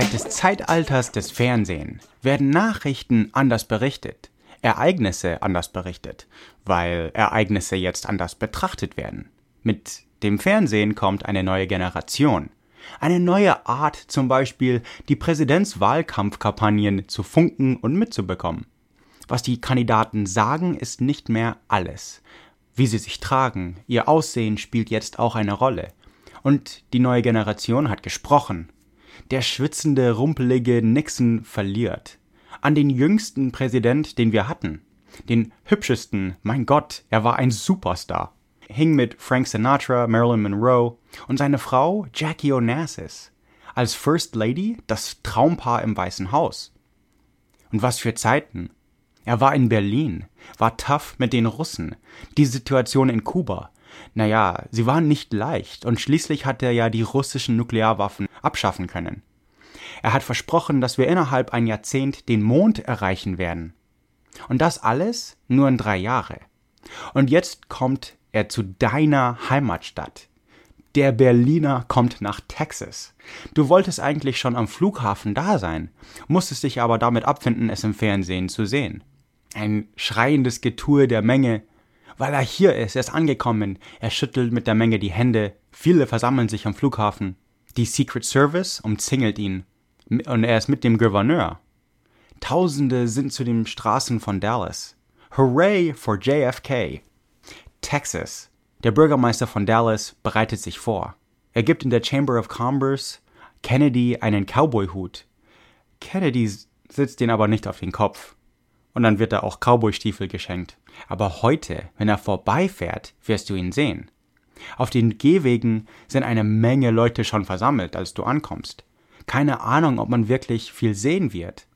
Seit des Zeitalters des Fernsehens werden Nachrichten anders berichtet, Ereignisse anders berichtet, weil Ereignisse jetzt anders betrachtet werden. Mit dem Fernsehen kommt eine neue Generation. Eine neue Art, zum Beispiel die Präsidentswahlkampfkampagnen zu funken und mitzubekommen. Was die Kandidaten sagen, ist nicht mehr alles. Wie sie sich tragen, ihr Aussehen spielt jetzt auch eine Rolle. Und die neue Generation hat gesprochen der schwitzende, rumpelige Nixon verliert. An den jüngsten Präsident, den wir hatten. Den hübschesten, mein Gott, er war ein Superstar. Hing mit Frank Sinatra, Marilyn Monroe und seine Frau Jackie Onassis. Als First Lady das Traumpaar im Weißen Haus. Und was für Zeiten. Er war in Berlin, war tough mit den Russen. Die Situation in Kuba, naja, sie waren nicht leicht, und schließlich hat er ja die russischen Nuklearwaffen abschaffen können. Er hat versprochen, dass wir innerhalb ein Jahrzehnt den Mond erreichen werden. Und das alles nur in drei Jahre. Und jetzt kommt er zu deiner Heimatstadt. Der Berliner kommt nach Texas. Du wolltest eigentlich schon am Flughafen da sein, musstest dich aber damit abfinden, es im Fernsehen zu sehen. Ein schreiendes Getue der Menge, weil er hier ist, er ist angekommen. Er schüttelt mit der Menge die Hände. Viele versammeln sich am Flughafen. Die Secret Service umzingelt ihn. Und er ist mit dem Gouverneur. Tausende sind zu den Straßen von Dallas. Hooray for JFK! Texas. Der Bürgermeister von Dallas bereitet sich vor. Er gibt in der Chamber of Commerce Kennedy einen Cowboy-Hut. Kennedy sitzt den aber nicht auf den Kopf. Und dann wird er auch Cowboy-Stiefel geschenkt. Aber heute, wenn er vorbeifährt, wirst du ihn sehen. Auf den Gehwegen sind eine Menge Leute schon versammelt, als du ankommst. Keine Ahnung, ob man wirklich viel sehen wird.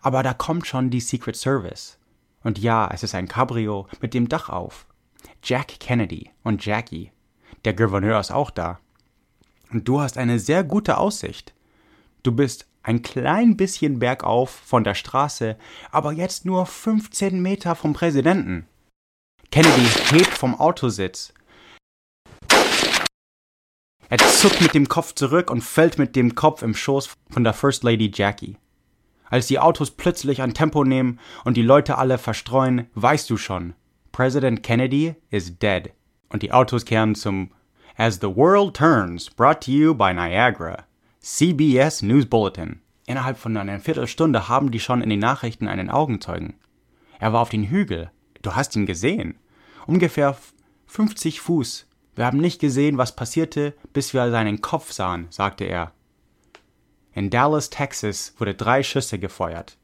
Aber da kommt schon die Secret Service. Und ja, es ist ein Cabrio mit dem Dach auf. Jack Kennedy und Jackie. Der Gouverneur ist auch da. Und du hast eine sehr gute Aussicht. Du bist ein klein bisschen bergauf von der Straße, aber jetzt nur 15 Meter vom Präsidenten. Kennedy hebt vom Autositz. Er zuckt mit dem Kopf zurück und fällt mit dem Kopf im Schoß von der First Lady Jackie. Als die Autos plötzlich an Tempo nehmen und die Leute alle verstreuen, weißt du schon, President Kennedy is dead. Und die Autos kehren zum As the World Turns, brought to you by Niagara, CBS News Bulletin. Innerhalb von einer Viertelstunde haben die schon in den Nachrichten einen Augenzeugen. Er war auf den Hügel. Du hast ihn gesehen. Ungefähr 50 Fuß. Wir haben nicht gesehen, was passierte, bis wir seinen Kopf sahen, sagte er. In Dallas, Texas wurde drei Schüsse gefeuert.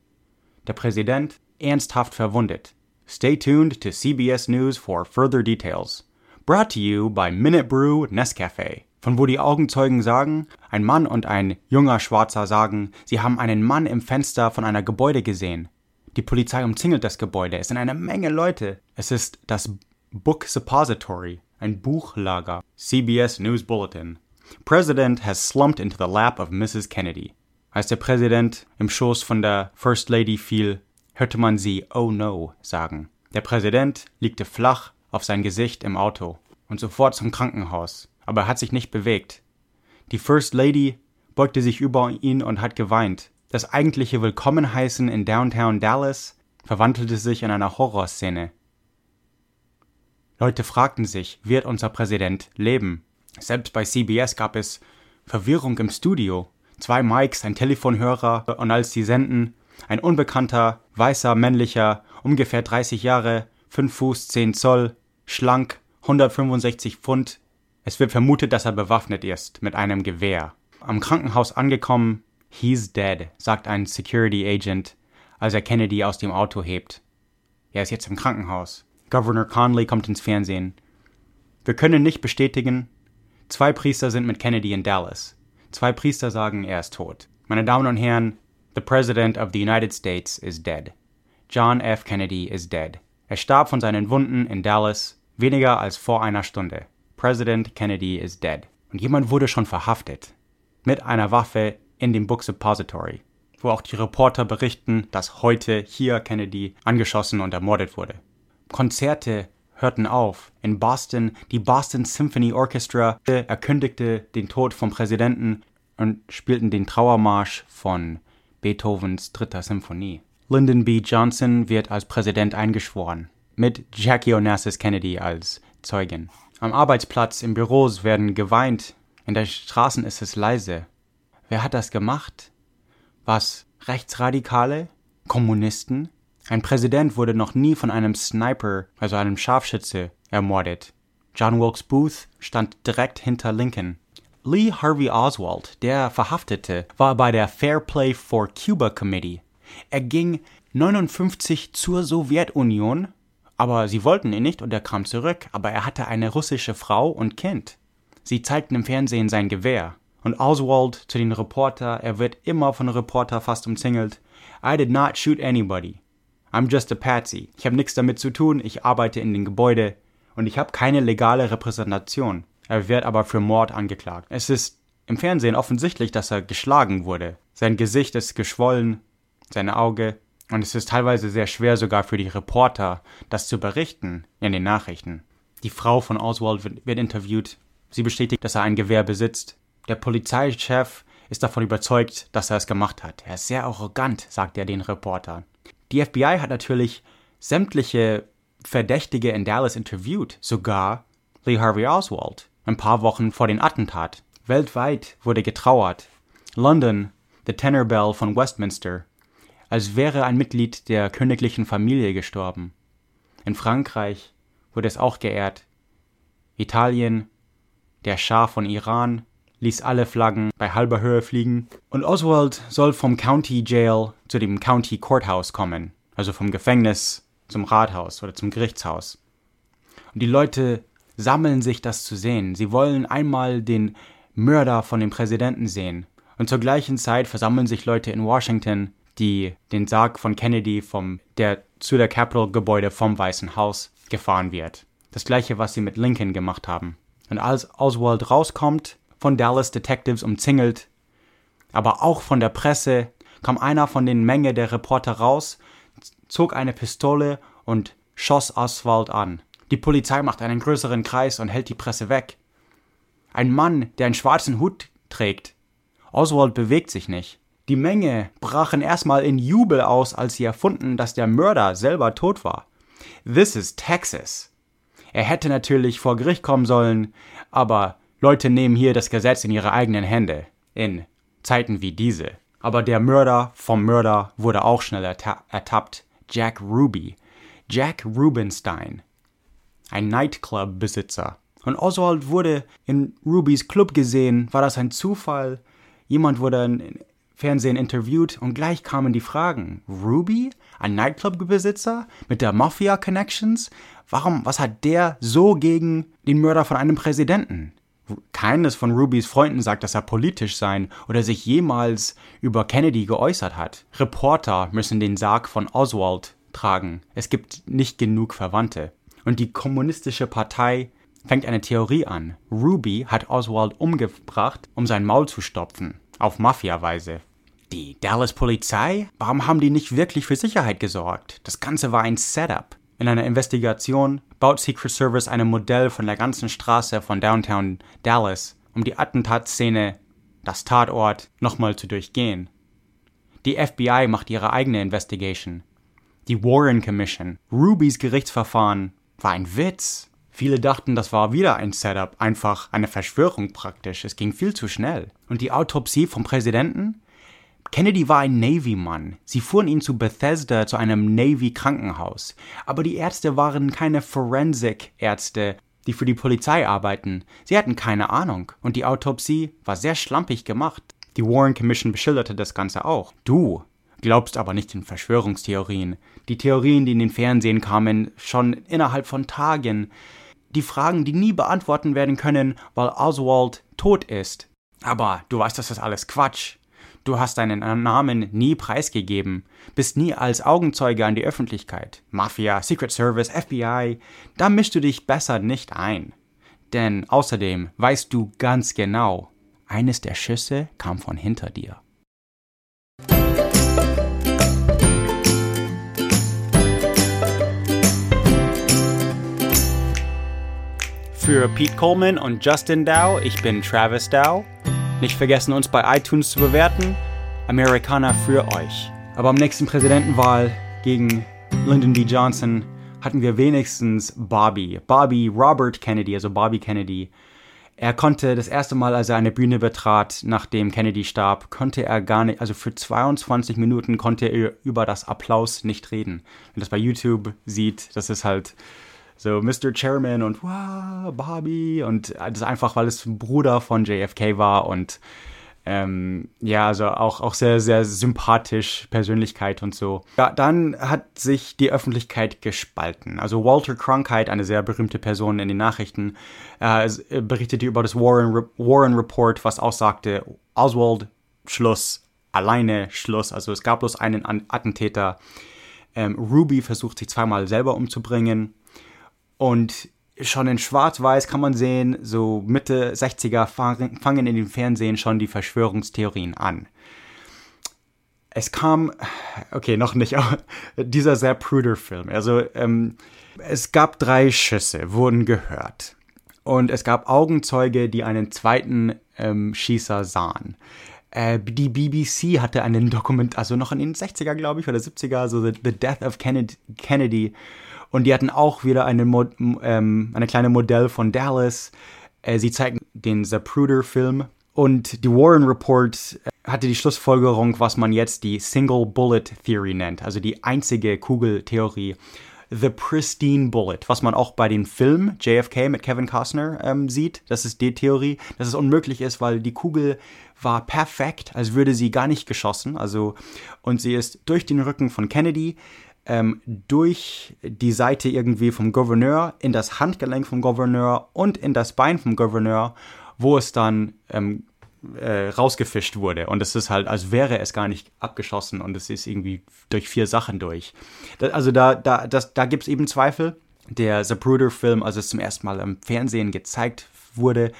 Der Präsident ernsthaft verwundet. Stay tuned to CBS News for further details. Brought to you by Minute Brew Nescafe. Von wo die Augenzeugen sagen, ein Mann und ein junger Schwarzer sagen, sie haben einen Mann im Fenster von einer Gebäude gesehen. Die Polizei umzingelt das Gebäude. Es sind eine Menge Leute. Es ist das Book Suppository, ein Buchlager. CBS News Bulletin. President has slumped into the lap of Mrs. Kennedy. Als der Präsident im Schoß von der First Lady fiel, hörte man sie Oh no sagen. Der Präsident liegte flach auf sein Gesicht im Auto und sofort zum Krankenhaus, aber er hat sich nicht bewegt. Die First Lady beugte sich über ihn und hat geweint. Das eigentliche Willkommenheißen in Downtown Dallas verwandelte sich in eine Horrorszene. Leute fragten sich, wird unser Präsident leben? Selbst bei CBS gab es Verwirrung im Studio. Zwei Mics, ein Telefonhörer und als sie senden, ein unbekannter, weißer, männlicher, ungefähr 30 Jahre, 5 Fuß 10 Zoll, schlank, 165 Pfund. Es wird vermutet, dass er bewaffnet ist mit einem Gewehr. Am Krankenhaus angekommen, he's dead, sagt ein Security Agent, als er Kennedy aus dem Auto hebt. Er ist jetzt im Krankenhaus. Governor Conley kommt ins Fernsehen. Wir können nicht bestätigen, zwei Priester sind mit Kennedy in Dallas. Zwei Priester sagen, er ist tot. Meine Damen und Herren, the President of the United States is dead. John F. Kennedy is dead. Er starb von seinen Wunden in Dallas weniger als vor einer Stunde. President Kennedy is dead. Und jemand wurde schon verhaftet. Mit einer Waffe in dem Book Suppository, wo auch die Reporter berichten, dass heute hier Kennedy angeschossen und ermordet wurde. Konzerte hörten auf. In Boston, die Boston Symphony Orchestra erkündigte den Tod vom Präsidenten und spielten den Trauermarsch von Beethovens dritter Symphonie. Lyndon B. Johnson wird als Präsident eingeschworen, mit Jackie Onassis Kennedy als Zeugin. Am Arbeitsplatz, im Büros werden geweint, in den Straßen ist es leise. Wer hat das gemacht? Was? Rechtsradikale? Kommunisten? Ein Präsident wurde noch nie von einem Sniper, also einem Scharfschütze, ermordet. John Wilkes Booth stand direkt hinter Lincoln. Lee Harvey Oswald, der Verhaftete, war bei der Fair Play for Cuba Committee. Er ging 59 zur Sowjetunion, aber sie wollten ihn nicht und er kam zurück, aber er hatte eine russische Frau und Kind. Sie zeigten im Fernsehen sein Gewehr. Und Oswald zu den Reporter, er wird immer von Reporter fast umzingelt. I did not shoot anybody. I'm just a patsy. Ich habe nichts damit zu tun, ich arbeite in dem Gebäude und ich habe keine legale Repräsentation. Er wird aber für Mord angeklagt. Es ist im Fernsehen offensichtlich, dass er geschlagen wurde. Sein Gesicht ist geschwollen, sein Auge, und es ist teilweise sehr schwer sogar für die Reporter, das zu berichten in den Nachrichten. Die Frau von Oswald wird, wird interviewt. Sie bestätigt, dass er ein Gewehr besitzt. Der Polizeichef ist davon überzeugt, dass er es gemacht hat. Er ist sehr arrogant, sagt er den Reportern. Die FBI hat natürlich sämtliche Verdächtige in Dallas interviewt, sogar Lee Harvey Oswald, ein paar Wochen vor dem Attentat. Weltweit wurde getrauert. London, the Tenor Bell von Westminster, als wäre ein Mitglied der königlichen Familie gestorben. In Frankreich wurde es auch geehrt. Italien, der Schah von Iran, ließ alle Flaggen bei halber Höhe fliegen. Und Oswald soll vom County Jail zu dem County Courthouse kommen, also vom Gefängnis zum Rathaus oder zum Gerichtshaus. Und die Leute sammeln sich, das zu sehen. Sie wollen einmal den Mörder von dem Präsidenten sehen. Und zur gleichen Zeit versammeln sich Leute in Washington, die den Sarg von Kennedy vom, der zu der Capitol-Gebäude vom Weißen Haus gefahren wird. Das gleiche, was sie mit Lincoln gemacht haben. Und als Oswald rauskommt, von Dallas Detectives umzingelt, aber auch von der Presse, kam einer von den Menge der Reporter raus, zog eine Pistole und schoss Oswald an. Die Polizei macht einen größeren Kreis und hält die Presse weg. Ein Mann, der einen schwarzen Hut trägt. Oswald bewegt sich nicht. Die Menge brachen erstmal in Jubel aus, als sie erfunden, dass der Mörder selber tot war. This is Texas. Er hätte natürlich vor Gericht kommen sollen, aber Leute nehmen hier das Gesetz in ihre eigenen Hände. In Zeiten wie diese. Aber der Mörder vom Mörder wurde auch schnell erta ertappt. Jack Ruby. Jack Rubenstein. Ein Nightclub-Besitzer. Und Oswald wurde in Rubys Club gesehen. War das ein Zufall? Jemand wurde im Fernsehen interviewt und gleich kamen die Fragen. Ruby? Ein Nightclub-Besitzer? Mit der Mafia-Connections? Warum, was hat der so gegen den Mörder von einem Präsidenten? Keines von Rubys Freunden sagt, dass er politisch sein oder sich jemals über Kennedy geäußert hat. Reporter müssen den Sarg von Oswald tragen. Es gibt nicht genug Verwandte. Und die kommunistische Partei fängt eine Theorie an. Ruby hat Oswald umgebracht, um sein Maul zu stopfen. Auf Mafia-Weise. Die Dallas Polizei? Warum haben die nicht wirklich für Sicherheit gesorgt? Das Ganze war ein Setup. In einer Investigation baut Secret Service ein Modell von der ganzen Straße von Downtown Dallas, um die Attentatszene, das Tatort, nochmal zu durchgehen. Die FBI macht ihre eigene Investigation. Die Warren Commission, Rubys Gerichtsverfahren, war ein Witz. Viele dachten, das war wieder ein Setup, einfach eine Verschwörung praktisch. Es ging viel zu schnell. Und die Autopsie vom Präsidenten? Kennedy war ein Navy-Mann. Sie fuhren ihn zu Bethesda zu einem Navy-Krankenhaus. Aber die Ärzte waren keine Forensik-Ärzte, die für die Polizei arbeiten, sie hatten keine Ahnung und die Autopsie war sehr schlampig gemacht. Die Warren Commission beschilderte das Ganze auch. Du glaubst aber nicht in Verschwörungstheorien. Die Theorien, die in den Fernsehen kamen, schon innerhalb von Tagen. Die Fragen, die nie beantworten werden können, weil Oswald tot ist. Aber du weißt, das ist alles Quatsch. Du hast deinen Namen nie preisgegeben, bist nie als Augenzeuge an die Öffentlichkeit. Mafia, Secret Service, FBI, da mischst du dich besser nicht ein. Denn außerdem weißt du ganz genau, eines der Schüsse kam von hinter dir. Für Pete Coleman und Justin Dow, ich bin Travis Dow. Nicht vergessen, uns bei iTunes zu bewerten. Amerikaner für euch. Aber am nächsten Präsidentenwahl gegen Lyndon B. Johnson hatten wir wenigstens Bobby. Bobby Robert Kennedy, also Bobby Kennedy. Er konnte das erste Mal, als er eine Bühne betrat, nachdem Kennedy starb, konnte er gar nicht, also für 22 Minuten konnte er über das Applaus nicht reden. Wenn das bei YouTube sieht, das ist halt so Mr. Chairman und wow, Bobby und das einfach, weil es ein Bruder von JFK war und ähm, ja, also auch, auch sehr, sehr sympathisch, Persönlichkeit und so. Ja, dann hat sich die Öffentlichkeit gespalten. Also Walter Cronkite, eine sehr berühmte Person in den Nachrichten, äh, berichtete über das Warren, Warren Report, was aussagte, Oswald, Schluss, alleine Schluss. Also es gab bloß einen Attentäter. Ähm, Ruby versucht sich zweimal selber umzubringen. Und schon in Schwarz-Weiß kann man sehen, so Mitte 60er fangen in den Fernsehen schon die Verschwörungstheorien an. Es kam, okay, noch nicht, dieser sehr pruder Film. Also, ähm, es gab drei Schüsse, wurden gehört. Und es gab Augenzeuge, die einen zweiten ähm, Schießer sahen. Äh, die BBC hatte einen Dokument, also noch in den 60er, glaube ich, oder 70er, so The, Death of Kennedy und die hatten auch wieder eine, Mod ähm, eine kleine Modell von Dallas. Äh, sie zeigten den Zapruder-Film. Und die Warren Report äh, hatte die Schlussfolgerung, was man jetzt die Single Bullet Theory nennt, also die einzige Kugeltheorie. The Pristine Bullet, was man auch bei dem Film JFK mit Kevin Costner ähm, sieht. Das ist die Theorie, dass es unmöglich ist, weil die Kugel war perfekt, als würde sie gar nicht geschossen. Also, und sie ist durch den Rücken von Kennedy ähm, durch die Seite irgendwie vom Gouverneur in das Handgelenk vom Gouverneur und in das Bein vom Gouverneur, wo es dann ähm, äh, rausgefischt wurde. Und es ist halt, als wäre es gar nicht abgeschossen und es ist irgendwie durch vier Sachen durch. Das, also da, da, da gibt es eben Zweifel. Der Zapruder-Film, als es zum ersten Mal im Fernsehen gezeigt wurde,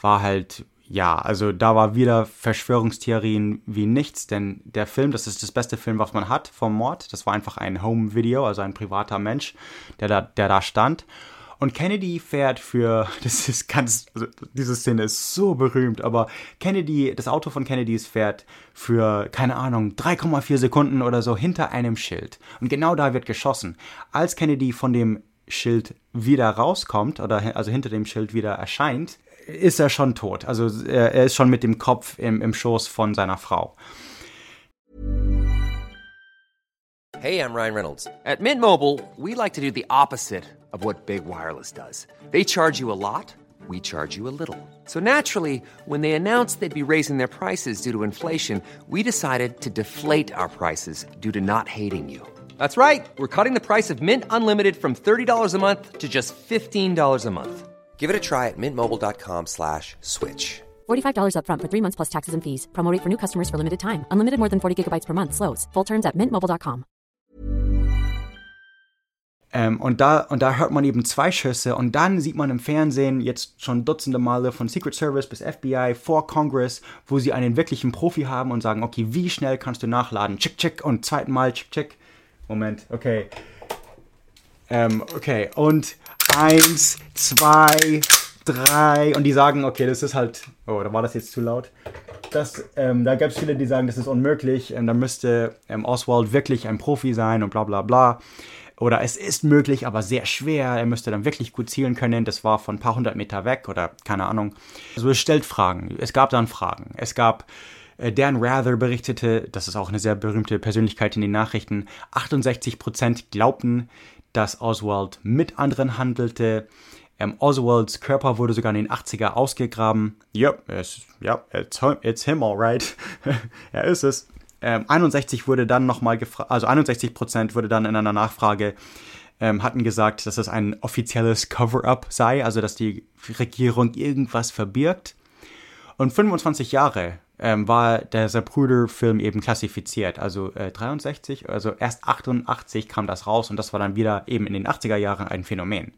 war halt ja, also da war wieder Verschwörungstheorien wie nichts, denn der Film, das ist das beste Film, was man hat vom Mord. Das war einfach ein Home-Video, also ein privater Mensch, der da, der da stand. Und Kennedy fährt für, das ist ganz, also diese Szene ist so berühmt, aber Kennedy, das Auto von Kennedys fährt für, keine Ahnung, 3,4 Sekunden oder so hinter einem Schild. Und genau da wird geschossen. Als Kennedy von dem Schild wieder rauskommt, oder also hinter dem Schild wieder erscheint, ist er schon tot. Also er, er ist schon mit dem Kopf im, im Schoß von seiner Frau. Hey, I'm Ryan Reynolds. At Mint Mobile, we like to do the opposite of what Big Wireless does. They charge you a lot, we charge you a little. So naturally, when they announced they'd be raising their prices due to inflation, we decided to deflate our prices due to not hating you. That's right. We're cutting the price of Mint Unlimited from $30 a month to just $15 a month. Give it a try at mintmobile.com slash switch. $45 upfront for three months plus taxes and fees. Promo rate for new customers for limited time. Unlimited more than 40 gigabytes per month. Slows. Full terms at mintmobile.com. Ähm, und, da, und da hört man eben zwei Schüsse und dann sieht man im Fernsehen jetzt schon dutzende Male von Secret Service bis FBI vor Congress, wo sie einen wirklichen Profi haben und sagen, okay, wie schnell kannst du nachladen? Chick, chick und zweiten Mal, chick, chick. Moment, okay. Ähm, okay, und eins, zwei, drei und die sagen, okay, das ist halt, oh, da war das jetzt zu laut. Das, ähm, da gab es viele, die sagen, das ist unmöglich, ähm, da müsste ähm, Oswald wirklich ein Profi sein und bla bla bla. Oder es ist möglich, aber sehr schwer, er müsste dann wirklich gut zielen können, das war von ein paar hundert Meter weg oder keine Ahnung. Also es stellt Fragen, es gab dann Fragen. Es gab äh, Dan Rather berichtete, das ist auch eine sehr berühmte Persönlichkeit in den Nachrichten, 68% glaubten, dass Oswald mit anderen handelte. Ähm, Oswalds Körper wurde sogar in den 80er ausgegraben. Yep, it's, yep, it's, it's him alright. er ist es. Ähm, 61 wurde dann nochmal gefragt, also 61 Prozent wurde dann in einer Nachfrage ähm, hatten gesagt, dass das ein offizielles Cover-up sei, also dass die Regierung irgendwas verbirgt. Und 25 Jahre ähm, war der Zapruder-Film eben klassifiziert. Also äh, 63, also erst 88 kam das raus und das war dann wieder eben in den 80er Jahren ein Phänomen.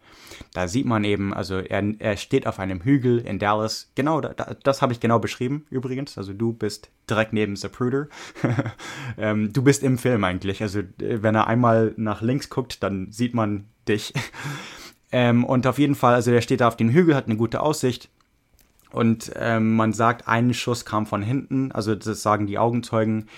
Da sieht man eben, also er, er steht auf einem Hügel in Dallas. Genau, da, das habe ich genau beschrieben übrigens. Also du bist direkt neben Zapruder. ähm, du bist im Film eigentlich. Also äh, wenn er einmal nach links guckt, dann sieht man dich. ähm, und auf jeden Fall, also der steht da auf dem Hügel, hat eine gute Aussicht und ähm, man sagt, ein Schuss kam von hinten, also das sagen die Augenzeugen,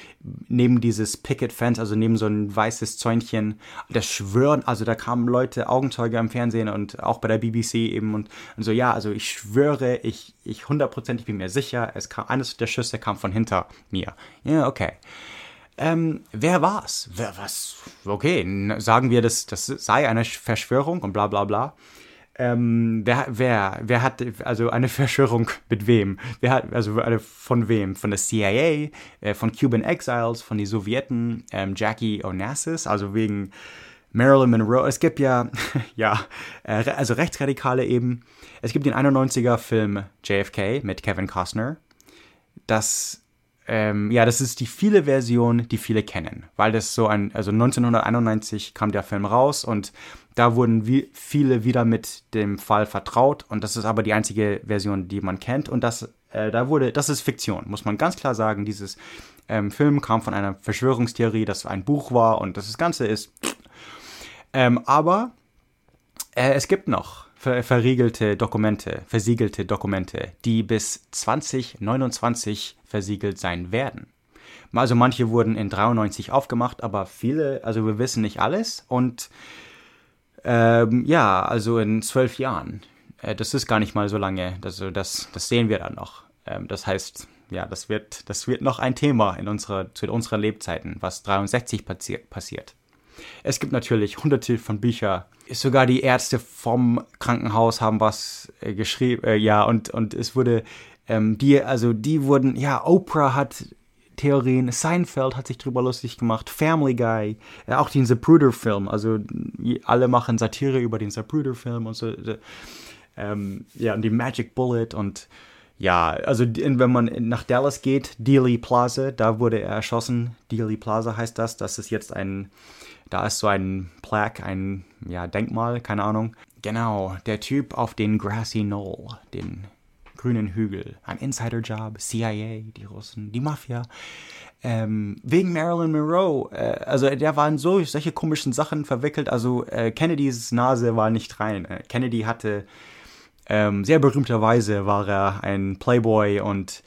neben dieses Picket Fence, also neben so ein weißes Zäunchen. Das schwören, also da kamen Leute, Augenzeuge am Fernsehen und auch bei der BBC eben und, und so, ja, also ich schwöre, ich, ich hundertprozentig bin mir sicher, es kam, eines der Schüsse kam von hinter mir. Ja, okay. Ähm, wer war's? Wer, was? Okay, sagen wir, das, das sei eine Verschwörung und bla bla bla. Ähm, wer, wer, wer hat also eine Verschwörung mit wem? Wer hat also von wem? Von der CIA, äh, von Cuban Exiles, von den Sowjeten, ähm, Jackie Onassis, also wegen Marilyn Monroe. Es gibt ja, ja, äh, also Rechtsradikale eben. Es gibt den 91er Film JFK mit Kevin Costner. Das ähm, ja, das ist die viele Version, die viele kennen, weil das so ein, also 1991 kam der Film raus und da wurden wie viele wieder mit dem Fall vertraut und das ist aber die einzige Version, die man kennt und das, äh, da wurde, das ist Fiktion, muss man ganz klar sagen. Dieses ähm, Film kam von einer Verschwörungstheorie, das ein Buch war und das Ganze ist. Ähm, aber äh, es gibt noch ver verriegelte Dokumente, versiegelte Dokumente, die bis 2029 versiegelt sein werden. Also manche wurden in 93 aufgemacht, aber viele, also wir wissen nicht alles und ähm, ja, also in zwölf Jahren. Äh, das ist gar nicht mal so lange. Also das, das sehen wir dann noch. Ähm, das heißt, ja, das wird, das wird noch ein Thema in unserer, zu unseren Lebzeiten, was 63 passi passiert. Es gibt natürlich hunderte von Büchern. Sogar die Ärzte vom Krankenhaus haben was äh, geschrieben. Äh, ja, und, und es wurde, ähm, die, also die wurden, ja, Oprah hat Theorien, Seinfeld hat sich drüber lustig gemacht, Family Guy, äh, auch den Zapruder-Film. Also alle machen Satire über den Zapruder-Film und so. Ähm, ja, und die Magic Bullet und ja, also wenn man nach Dallas geht, Dealey Plaza, da wurde er erschossen. Dealey Plaza heißt das. Das ist jetzt ein da ist so ein Plaque, ein ja, Denkmal, keine Ahnung. Genau, der Typ auf den Grassy Knoll, den grünen Hügel. Ein Insider-Job, CIA, die Russen, die Mafia. Ähm, wegen Marilyn Monroe, äh, also der war in so, solche komischen Sachen verwickelt. Also äh, Kennedys Nase war nicht rein. Äh, Kennedy hatte ähm, sehr berühmterweise war er ein Playboy und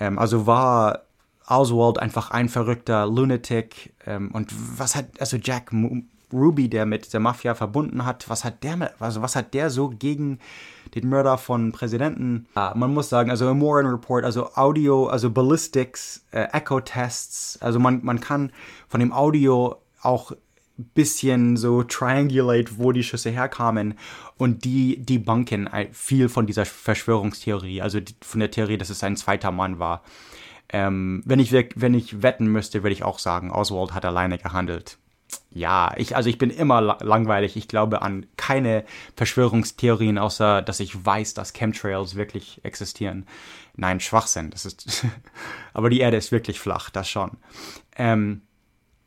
ähm, also war Oswald einfach ein verrückter Lunatic. Ähm, und was hat, also Jack Ruby, der mit der Mafia verbunden hat, was hat der, also was hat der so gegen den Mörder von Präsidenten? Ja, man muss sagen, also Warren Report, also Audio, also Ballistics, äh, Echo-Tests, also man, man kann von dem Audio auch bisschen so triangulate, wo die Schüsse herkamen und die banken viel von dieser Verschwörungstheorie, also von der Theorie, dass es ein zweiter Mann war. Ähm, wenn, ich, wenn ich wetten müsste, würde ich auch sagen, Oswald hat alleine gehandelt. Ja, ich, also ich bin immer langweilig. Ich glaube an keine Verschwörungstheorien, außer dass ich weiß, dass Chemtrails wirklich existieren. Nein, Schwachsinn. Das ist, aber die Erde ist wirklich flach, das schon. Ähm,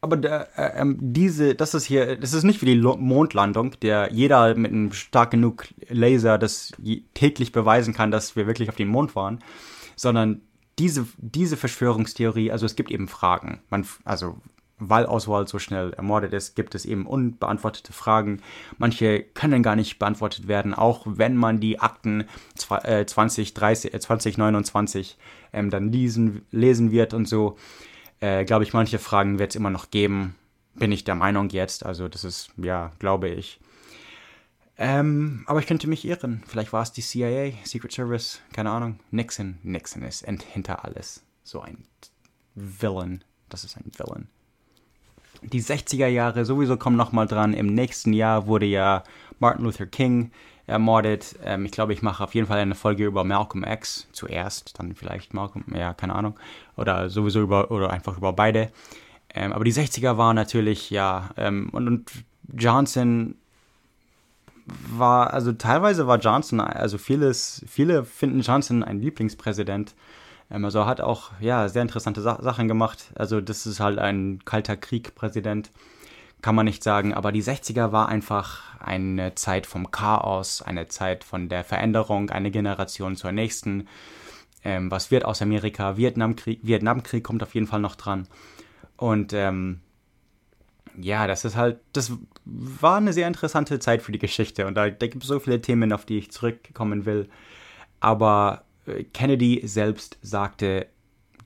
aber der, äh, ähm, diese, das ist hier, das ist nicht wie die Mondlandung, der jeder mit einem stark genug Laser das täglich beweisen kann, dass wir wirklich auf dem Mond waren, sondern diese, diese Verschwörungstheorie, also es gibt eben Fragen. Man, also weil Oswald so schnell ermordet ist, gibt es eben unbeantwortete Fragen. Manche können gar nicht beantwortet werden, auch wenn man die Akten 20, 30, 2029 ähm, dann lesen, lesen wird und so. Äh, glaube ich, manche Fragen wird es immer noch geben. Bin ich der Meinung jetzt. Also das ist, ja, glaube ich. Ähm, aber ich könnte mich irren. Vielleicht war es die CIA, Secret Service, keine Ahnung. Nixon. Nixon ist hinter alles. So ein Villain. Das ist ein Villain. Die 60er Jahre sowieso kommen nochmal dran. Im nächsten Jahr wurde ja Martin Luther King ermordet. Ähm, ich glaube, ich mache auf jeden Fall eine Folge über Malcolm X zuerst, dann vielleicht Malcolm, ja, keine Ahnung. Oder sowieso über, oder einfach über beide. Ähm, aber die 60er waren natürlich, ja, ähm, und, und Johnson war, also teilweise war Johnson, also vieles, viele finden Johnson ein Lieblingspräsident. Ähm, also er hat auch, ja, sehr interessante Sa Sachen gemacht. Also das ist halt ein kalter Krieg-Präsident kann man nicht sagen, aber die 60er war einfach eine Zeit vom Chaos, eine Zeit von der Veränderung, eine Generation zur nächsten. Ähm, was wird aus Amerika? Vietnamkrieg, Vietnamkrieg kommt auf jeden Fall noch dran. Und ähm, ja, das ist halt, das war eine sehr interessante Zeit für die Geschichte und da, da gibt es so viele Themen, auf die ich zurückkommen will. Aber Kennedy selbst sagte,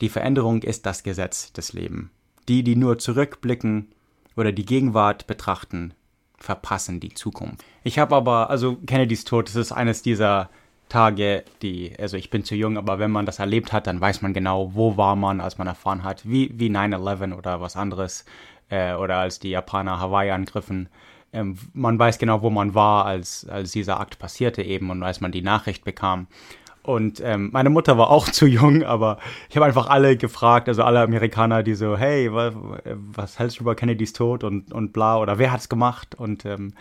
die Veränderung ist das Gesetz des Lebens. Die, die nur zurückblicken, oder die Gegenwart betrachten, verpassen die Zukunft. Ich habe aber, also Kennedys Tod, das ist eines dieser Tage, die, also ich bin zu jung, aber wenn man das erlebt hat, dann weiß man genau, wo war man, als man erfahren hat, wie, wie 9-11 oder was anderes, äh, oder als die Japaner Hawaii angriffen. Ähm, man weiß genau, wo man war, als, als dieser Akt passierte eben und als man die Nachricht bekam. Und ähm, meine Mutter war auch zu jung, aber ich habe einfach alle gefragt, also alle Amerikaner, die so, hey, was, was hältst du über Kennedys Tod und, und bla, oder wer hat's gemacht? Und ähm,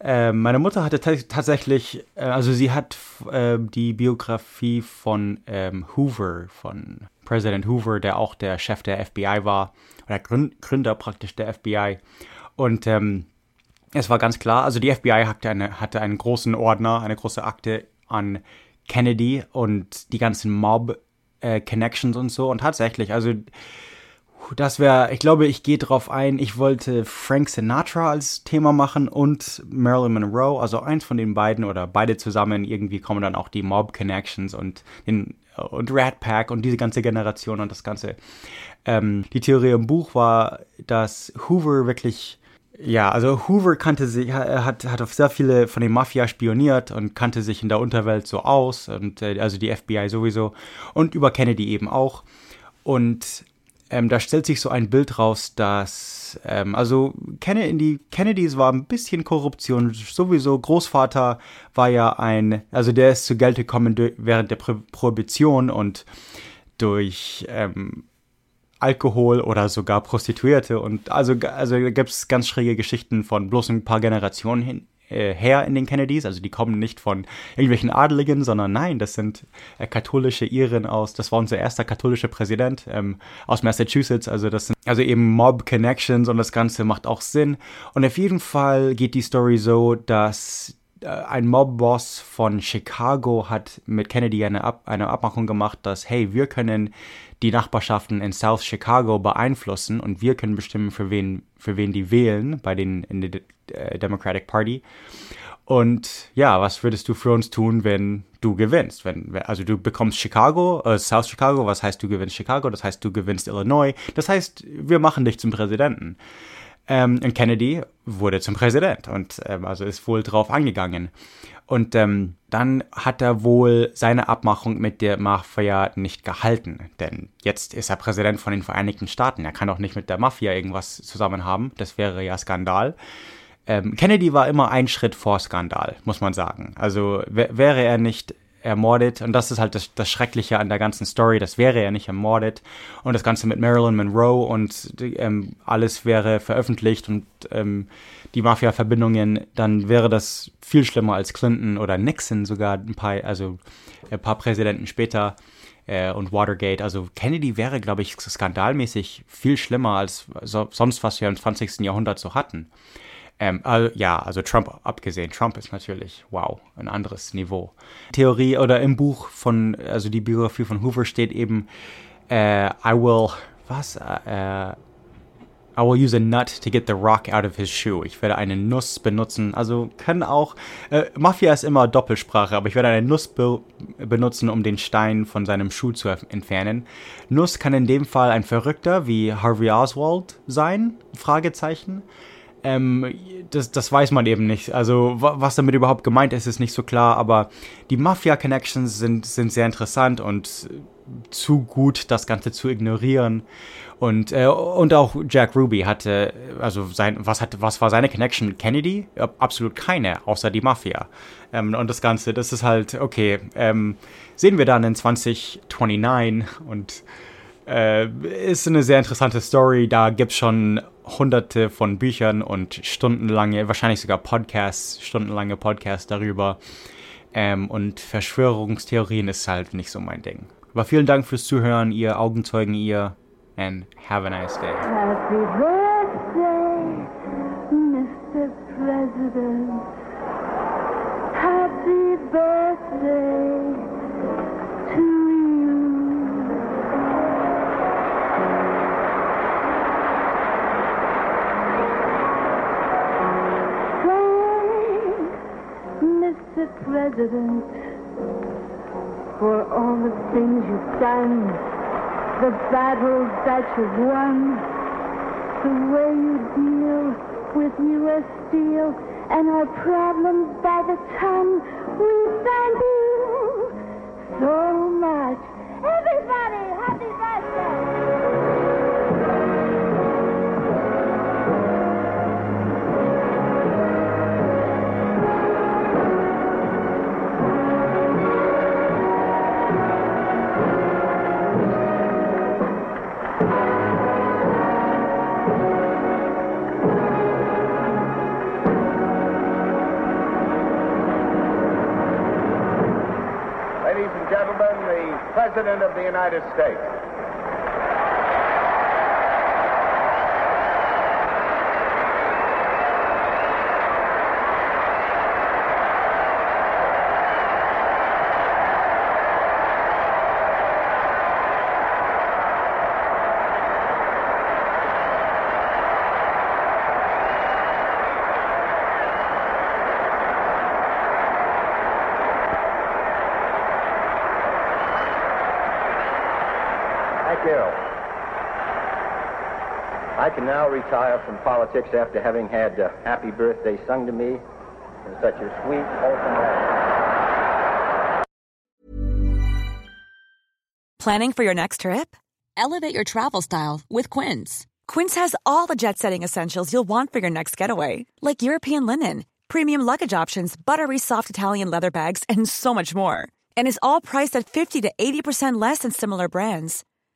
äh, meine Mutter hatte tatsächlich, äh, also sie hat äh, die Biografie von ähm, Hoover, von Präsident Hoover, der auch der Chef der FBI war, oder Gründer praktisch der FBI. Und ähm, es war ganz klar, also die FBI hatte, eine, hatte einen großen Ordner, eine große Akte an Kennedy und die ganzen Mob-Connections äh, und so. Und tatsächlich, also das wäre, ich glaube, ich gehe drauf ein. Ich wollte Frank Sinatra als Thema machen und Marilyn Monroe, also eins von den beiden oder beide zusammen. Irgendwie kommen dann auch die Mob Connections und den und Rat Pack und diese ganze Generation und das ganze. Ähm, die Theorie im Buch war, dass Hoover wirklich ja, also Hoover kannte sich, hat, hat auf sehr viele von den Mafia spioniert und kannte sich in der Unterwelt so aus und äh, also die FBI sowieso und über Kennedy eben auch. Und ähm, da stellt sich so ein Bild raus, dass ähm, also Kennedy, Kennedys war ein bisschen Korruption sowieso. Großvater war ja ein, also der ist zu Geld gekommen während der Prohibition und durch ähm, Alkohol oder sogar Prostituierte. Und also, also gibt es ganz schräge Geschichten von bloß ein paar Generationen hin, äh, her in den Kennedys. Also die kommen nicht von irgendwelchen Adeligen, sondern nein, das sind äh, katholische Iren aus, das war unser erster katholischer Präsident ähm, aus Massachusetts. Also das sind also eben Mob Connections und das Ganze macht auch Sinn. Und auf jeden Fall geht die Story so, dass ein Mob-Boss von Chicago hat mit Kennedy eine, Ab eine Abmachung gemacht, dass, hey, wir können die Nachbarschaften in South Chicago beeinflussen und wir können bestimmen, für wen, für wen die wählen bei den in der äh, Democratic Party. Und ja, was würdest du für uns tun, wenn du gewinnst? Wenn, also du bekommst Chicago, äh, South Chicago, was heißt du gewinnst Chicago? Das heißt, du gewinnst Illinois. Das heißt, wir machen dich zum Präsidenten. Ähm, und Kennedy wurde zum Präsident und ähm, also ist wohl drauf angegangen. Und ähm, dann hat er wohl seine Abmachung mit der Mafia nicht gehalten. Denn jetzt ist er Präsident von den Vereinigten Staaten. Er kann doch nicht mit der Mafia irgendwas zusammen haben. Das wäre ja Skandal. Ähm, Kennedy war immer ein Schritt vor Skandal, muss man sagen. Also wäre er nicht ermordet. Und das ist halt das, das Schreckliche an der ganzen Story. Das wäre er nicht ermordet. Und das Ganze mit Marilyn Monroe und ähm, alles wäre veröffentlicht und ähm, die Mafia-Verbindungen, dann wäre das viel schlimmer als Clinton oder Nixon sogar ein paar, also ein paar Präsidenten später äh, und Watergate. Also Kennedy wäre, glaube ich, skandalmäßig viel schlimmer als so, sonst, was wir im 20. Jahrhundert so hatten. Ähm, also, ja, also Trump abgesehen. Trump ist natürlich, wow, ein anderes Niveau. Theorie oder im Buch von, also die Biografie von Hoover steht eben, äh, I will, was, äh, I will use a nut to get the rock out of his shoe. Ich werde eine Nuss benutzen. Also kann auch. Äh, Mafia ist immer Doppelsprache, aber ich werde eine Nuss be benutzen, um den Stein von seinem Schuh zu entfernen. Nuss kann in dem Fall ein Verrückter wie Harvey Oswald sein? Fragezeichen. Ähm, das, das weiß man eben nicht. Also was damit überhaupt gemeint ist, ist nicht so klar, aber die Mafia-Connections sind, sind sehr interessant und zu gut, das Ganze zu ignorieren. Und, äh, und auch Jack Ruby hatte, also sein, was, hat, was war seine Connection? Kennedy? Absolut keine, außer die Mafia. Ähm, und das Ganze, das ist halt, okay, ähm, sehen wir dann in 2029 und äh, ist eine sehr interessante Story. Da gibt es schon hunderte von Büchern und stundenlange, wahrscheinlich sogar Podcasts, stundenlange Podcasts darüber. Ähm, und Verschwörungstheorien ist halt nicht so mein Ding. Aber vielen Dank fürs Zuhören, ihr Augenzeugen, ihr and have a nice day. President, for all the things you've done the battles that you've won, the way you deal with U.S. Steel and our problems by the ton. We thank you so much. Everybody, United States. You. I can now retire from politics after having had uh, happy birthday sung to me in such a sweet, wholesome way. Planning for your next trip? Elevate your travel style with Quince. Quince has all the jet setting essentials you'll want for your next getaway, like European linen, premium luggage options, buttery soft Italian leather bags, and so much more. And is all priced at 50 to 80% less than similar brands.